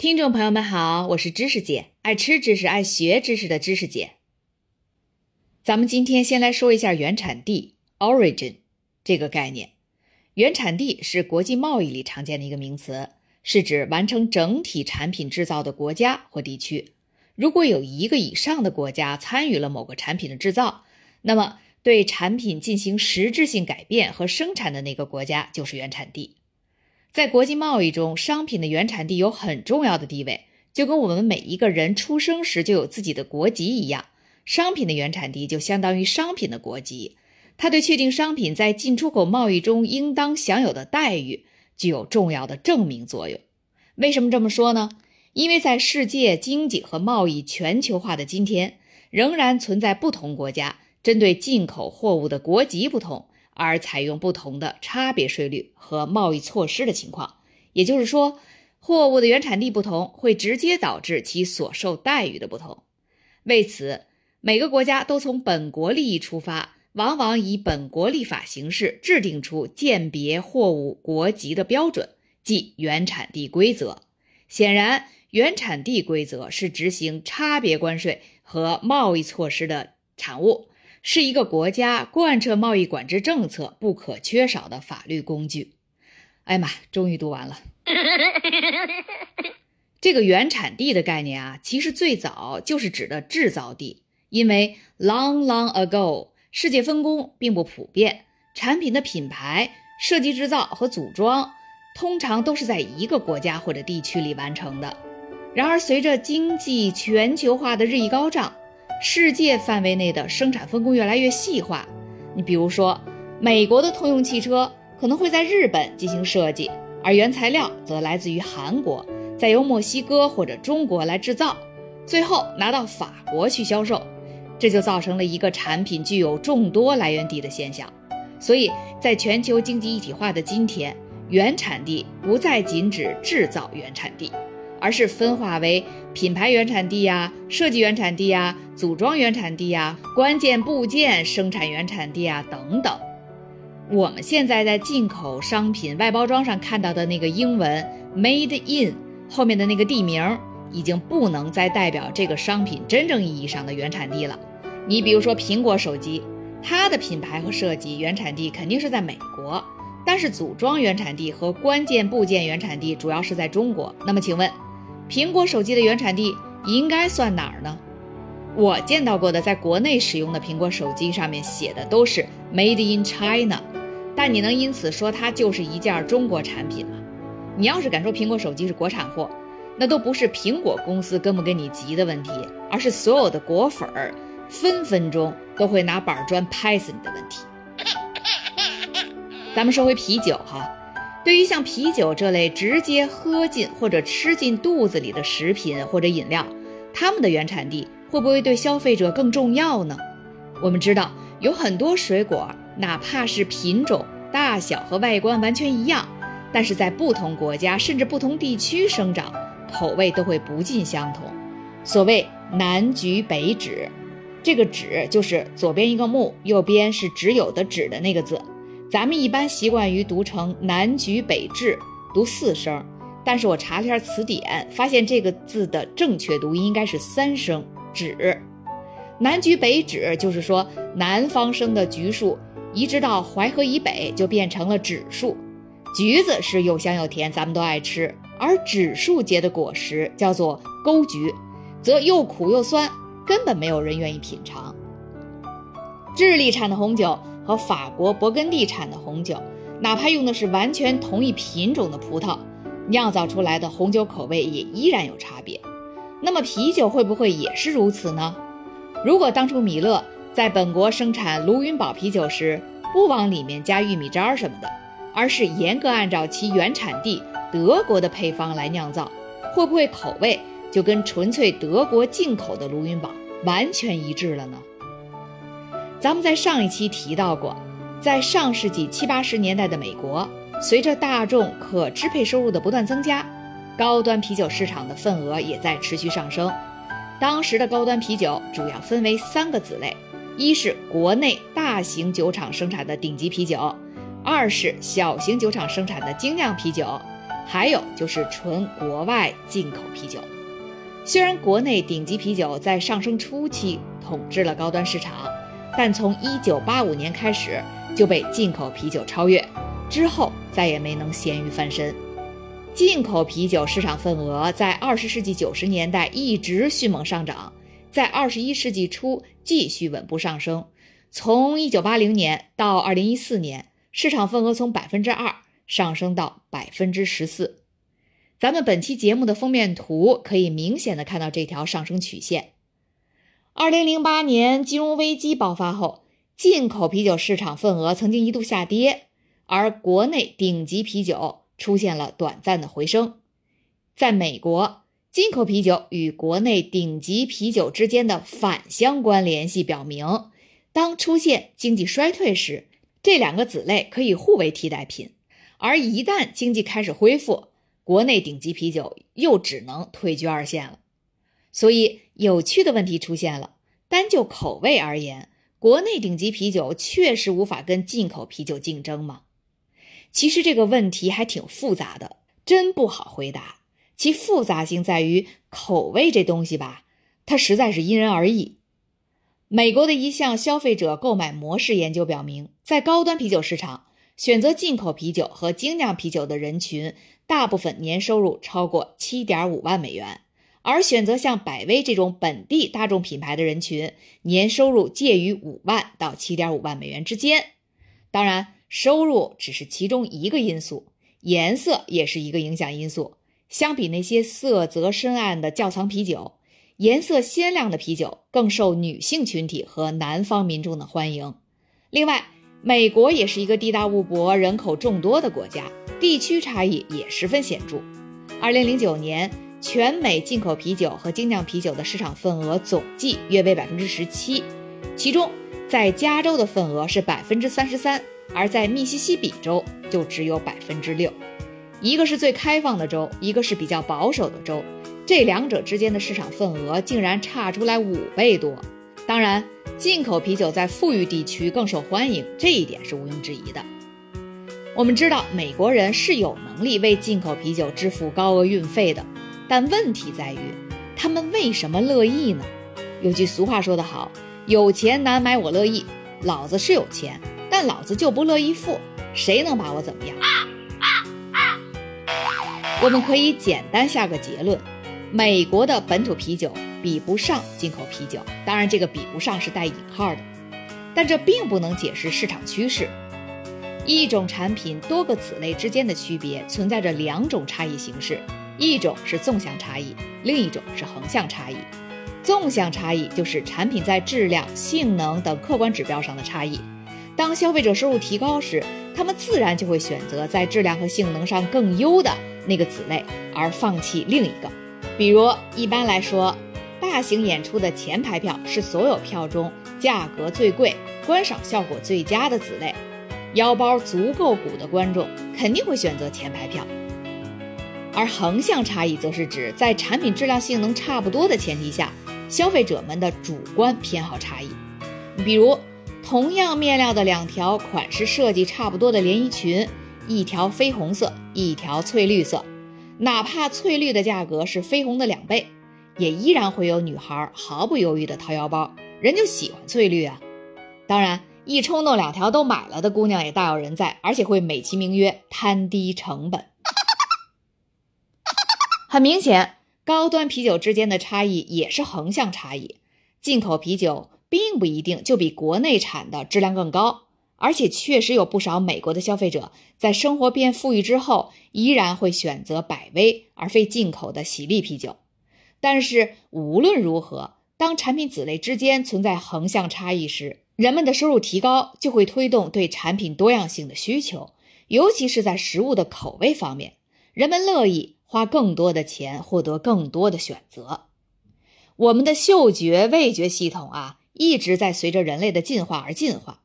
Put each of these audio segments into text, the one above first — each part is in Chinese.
听众朋友们好，我是知识姐，爱吃知识、爱学知识的知识姐。咱们今天先来说一下原产地 （origin） 这个概念。原产地是国际贸易里常见的一个名词，是指完成整体产品制造的国家或地区。如果有一个以上的国家参与了某个产品的制造，那么对产品进行实质性改变和生产的那个国家就是原产地。在国际贸易中，商品的原产地有很重要的地位，就跟我们每一个人出生时就有自己的国籍一样。商品的原产地就相当于商品的国籍，它对确定商品在进出口贸易中应当享有的待遇具有重要的证明作用。为什么这么说呢？因为在世界经济和贸易全球化的今天，仍然存在不同国家针对进口货物的国籍不同。而采用不同的差别税率和贸易措施的情况，也就是说，货物的原产地不同，会直接导致其所受待遇的不同。为此，每个国家都从本国利益出发，往往以本国立法形式制定出鉴别货物国籍的标准，即原产地规则。显然，原产地规则是执行差别关税和贸易措施的产物。是一个国家贯彻贸易管制政策不可缺少的法律工具。哎呀妈，终于读完了。这个原产地的概念啊，其实最早就是指的制造地，因为 long long ago，世界分工并不普遍，产品的品牌设计、制造和组装通常都是在一个国家或者地区里完成的。然而，随着经济全球化的日益高涨，世界范围内的生产分工越来越细化，你比如说，美国的通用汽车可能会在日本进行设计，而原材料则来自于韩国，再由墨西哥或者中国来制造，最后拿到法国去销售，这就造成了一个产品具有众多来源地的现象。所以在全球经济一体化的今天，原产地不再仅指制造原产地。而是分化为品牌原产地呀、设计原产地呀、组装原产地呀、关键部件生产原产地啊等等。我们现在在进口商品外包装上看到的那个英文 “made in” 后面的那个地名，已经不能再代表这个商品真正意义上的原产地了。你比如说苹果手机，它的品牌和设计原产地肯定是在美国，但是组装原产地和关键部件原产地主要是在中国。那么请问？苹果手机的原产地应该算哪儿呢？我见到过的在国内使用的苹果手机上面写的都是 Made in China，但你能因此说它就是一件中国产品吗？你要是敢说苹果手机是国产货，那都不是苹果公司跟不跟你急的问题，而是所有的果粉儿分分钟都会拿板砖拍死你的问题。咱们说回啤酒哈。对于像啤酒这类直接喝进或者吃进肚子里的食品或者饮料，它们的原产地会不会对消费者更重要呢？我们知道有很多水果，哪怕是品种、大小和外观完全一样，但是在不同国家甚至不同地区生长，口味都会不尽相同。所谓南橘北枳，这个枳就是左边一个木，右边是只有的枳的那个字。咱们一般习惯于读成南橘北枳，读四声，但是我查了一下词典，发现这个字的正确读音应该是三声枳。南橘北枳就是说南方生的橘树，移植到淮河以北就变成了枳树。橘子是又香又甜，咱们都爱吃，而枳树结的果实叫做沟橘，则又苦又酸，根本没有人愿意品尝。智利产的红酒。和法国勃艮第产的红酒，哪怕用的是完全同一品种的葡萄，酿造出来的红酒口味也依然有差别。那么啤酒会不会也是如此呢？如果当初米勒在本国生产卢云堡啤酒时，不往里面加玉米渣儿什么的，而是严格按照其原产地德国的配方来酿造，会不会口味就跟纯粹德国进口的卢云堡完全一致了呢？咱们在上一期提到过，在上世纪七八十年代的美国，随着大众可支配收入的不断增加，高端啤酒市场的份额也在持续上升。当时的高端啤酒主要分为三个子类：一是国内大型酒厂生产的顶级啤酒；二是小型酒厂生产的精酿啤酒；还有就是纯国外进口啤酒。虽然国内顶级啤酒在上升初期统治了高端市场，但从1985年开始就被进口啤酒超越，之后再也没能咸鱼翻身。进口啤酒市场份额在20世纪90年代一直迅猛上涨，在21世纪初继续稳步上升。从1980年到2014年，市场份额从百分之二上升到百分之十四。咱们本期节目的封面图可以明显的看到这条上升曲线。二零零八年金融危机爆发后，进口啤酒市场份额曾经一度下跌，而国内顶级啤酒出现了短暂的回升。在美国，进口啤酒与国内顶级啤酒之间的反相关联系表明，当出现经济衰退时，这两个子类可以互为替代品；而一旦经济开始恢复，国内顶级啤酒又只能退居二线了，所以有趣的问题出现了。单就口味而言，国内顶级啤酒确实无法跟进口啤酒竞争吗？其实这个问题还挺复杂的，真不好回答。其复杂性在于，口味这东西吧，它实在是因人而异。美国的一项消费者购买模式研究表明，在高端啤酒市场，选择进口啤酒和精酿啤酒的人群。大部分年收入超过七点五万美元，而选择像百威这种本地大众品牌的人群，年收入介于五万到七点五万美元之间。当然，收入只是其中一个因素，颜色也是一个影响因素。相比那些色泽深暗的窖藏啤酒，颜色鲜亮的啤酒更受女性群体和南方民众的欢迎。另外，美国也是一个地大物博、人口众多的国家。地区差异也十分显著。二零零九年，全美进口啤酒和精酿啤酒的市场份额总计约为百分之十七，其中在加州的份额是百分之三十三，而在密西西比州就只有百分之六。一个是最开放的州，一个是比较保守的州，这两者之间的市场份额竟然差出来五倍多。当然，进口啤酒在富裕地区更受欢迎，这一点是毋庸置疑的。我们知道美国人是有能力为进口啤酒支付高额运费的，但问题在于他们为什么乐意呢？有句俗话说得好：“有钱难买我乐意。”老子是有钱，但老子就不乐意付。谁能把我怎么样？我们可以简单下个结论：美国的本土啤酒比不上进口啤酒。当然，这个比不上是带引号的，但这并不能解释市场趋势。一种产品多个子类之间的区别存在着两种差异形式，一种是纵向差异，另一种是横向差异。纵向差异就是产品在质量、性能等客观指标上的差异。当消费者收入提高时，他们自然就会选择在质量和性能上更优的那个子类，而放弃另一个。比如，一般来说，大型演出的前排票是所有票中价格最贵、观赏效果最佳的子类。腰包足够鼓的观众肯定会选择前排票，而横向差异则是指在产品质量性能差不多的前提下，消费者们的主观偏好差异。比如，同样面料的两条款式设计差不多的连衣裙，一条绯红色，一条翠绿色，哪怕翠绿的价格是绯红的两倍，也依然会有女孩毫不犹豫地掏腰包，人就喜欢翠绿啊。当然。一冲动，两条都买了的姑娘也大有人在，而且会美其名曰摊低成本。很明显，高端啤酒之间的差异也是横向差异。进口啤酒并不一定就比国内产的质量更高，而且确实有不少美国的消费者在生活变富裕之后，依然会选择百威而非进口的喜力啤酒。但是无论如何，当产品子类之间存在横向差异时，人们的收入提高，就会推动对产品多样性的需求，尤其是在食物的口味方面，人们乐意花更多的钱获得更多的选择。我们的嗅觉、味觉系统啊，一直在随着人类的进化而进化。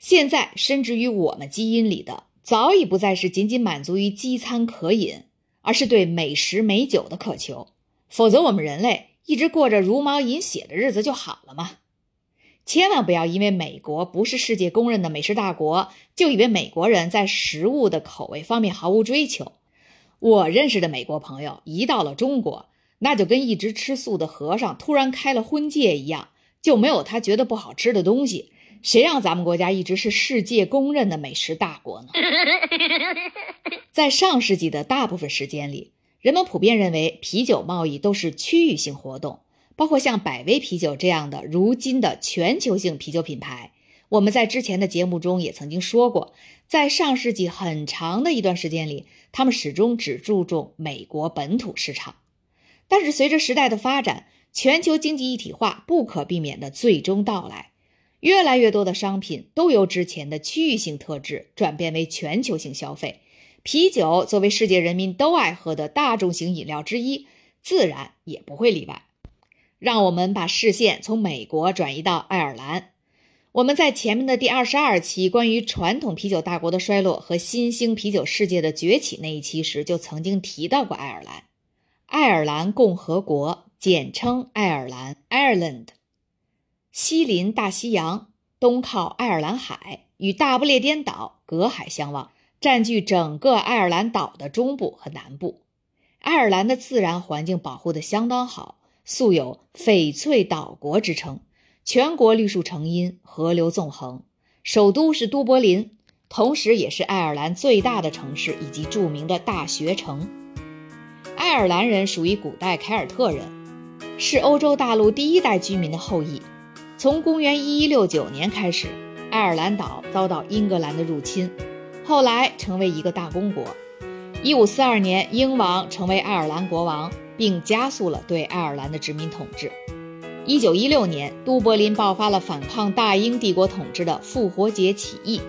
现在深植于我们基因里的，早已不再是仅仅满足于饥餐渴饮，而是对美食美酒的渴求。否则，我们人类一直过着茹毛饮血的日子就好了嘛。千万不要因为美国不是世界公认的美食大国，就以为美国人在食物的口味方面毫无追求。我认识的美国朋友一到了中国，那就跟一直吃素的和尚突然开了荤戒一样，就没有他觉得不好吃的东西。谁让咱们国家一直是世界公认的美食大国呢？在上世纪的大部分时间里，人们普遍认为啤酒贸易都是区域性活动，包括像百威啤酒这样的如今的全球性啤酒品牌。我们在之前的节目中也曾经说过，在上世纪很长的一段时间里，他们始终只注重美国本土市场。但是随着时代的发展，全球经济一体化不可避免的最终到来。越来越多的商品都由之前的区域性特质转变为全球性消费，啤酒作为世界人民都爱喝的大众型饮料之一，自然也不会例外。让我们把视线从美国转移到爱尔兰。我们在前面的第二十二期关于传统啤酒大国的衰落和新兴啤酒世界的崛起那一期时，就曾经提到过爱尔兰。爱尔兰共和国，简称爱尔兰 （Ireland）。西临大西洋，东靠爱尔兰海，与大不列颠岛隔海相望，占据整个爱尔兰岛的中部和南部。爱尔兰的自然环境保护得相当好，素有“翡翠岛国”之称，全国绿树成荫，河流纵横。首都是都柏林，同时也是爱尔兰最大的城市以及著名的大学城。爱尔兰人属于古代凯尔特人，是欧洲大陆第一代居民的后裔。从公元一一六九年开始，爱尔兰岛遭到英格兰的入侵，后来成为一个大公国。一五四二年，英王成为爱尔兰国王，并加速了对爱尔兰的殖民统治。一九一六年，都柏林爆发了反抗大英帝国统治的复活节起义。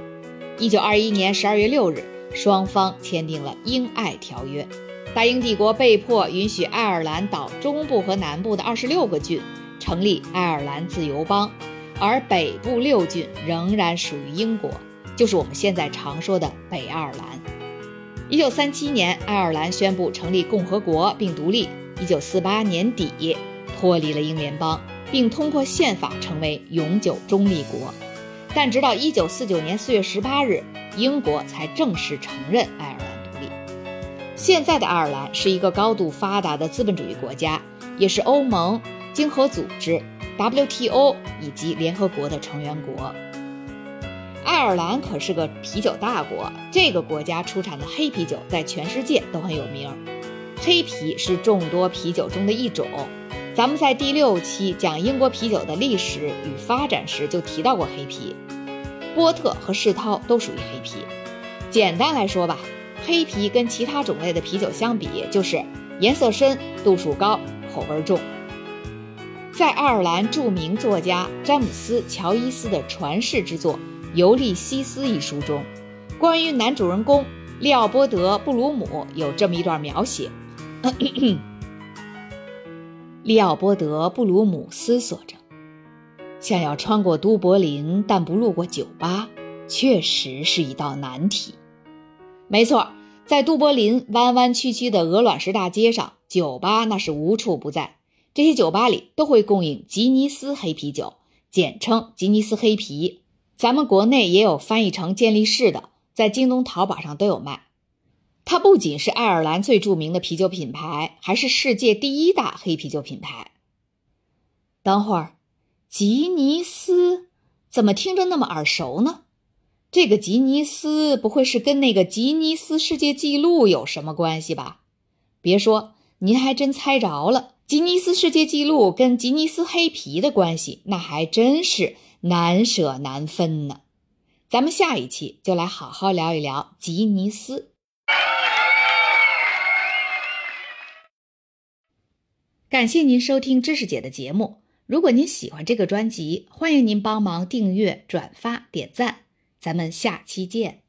一九二一年十二月六日，双方签订了英爱条约，大英帝国被迫允许爱尔兰岛中部和南部的二十六个郡。成立爱尔兰自由邦，而北部六郡仍然属于英国，就是我们现在常说的北爱尔兰。一九三七年，爱尔兰宣布成立共和国并独立。一九四八年底，脱离了英联邦，并通过宪法成为永久中立国。但直到一九四九年四月十八日，英国才正式承认爱尔兰独立。现在的爱尔兰是一个高度发达的资本主义国家，也是欧盟。经合组织 WTO 以及联合国的成员国，爱尔兰可是个啤酒大国。这个国家出产的黑啤酒在全世界都很有名。黑啤是众多啤酒中的一种。咱们在第六期讲英国啤酒的历史与发展时就提到过黑啤，波特和世涛都属于黑啤。简单来说吧，黑啤跟其他种类的啤酒相比，就是颜色深、度数高、口味重。在爱尔兰著名作家詹姆斯·乔伊斯的传世之作《尤利西斯》一书中，关于男主人公利奥波德·布鲁姆有这么一段描写：利奥波德·布鲁姆思索着，想要穿过都柏林但不路过酒吧，确实是一道难题。没错，在都柏林弯弯曲曲的鹅卵石大街上，酒吧那是无处不在。这些酒吧里都会供应吉尼斯黑啤酒，简称吉尼斯黑啤。咱们国内也有翻译成健力士的，在京东、淘宝上都有卖。它不仅是爱尔兰最著名的啤酒品牌，还是世界第一大黑啤酒品牌。等会儿，吉尼斯怎么听着那么耳熟呢？这个吉尼斯不会是跟那个吉尼斯世界纪录有什么关系吧？别说，您还真猜着了。吉尼斯世界纪录跟吉尼斯黑啤的关系，那还真是难舍难分呢。咱们下一期就来好好聊一聊吉尼斯。感谢您收听知识姐的节目。如果您喜欢这个专辑，欢迎您帮忙订阅、转发、点赞。咱们下期见。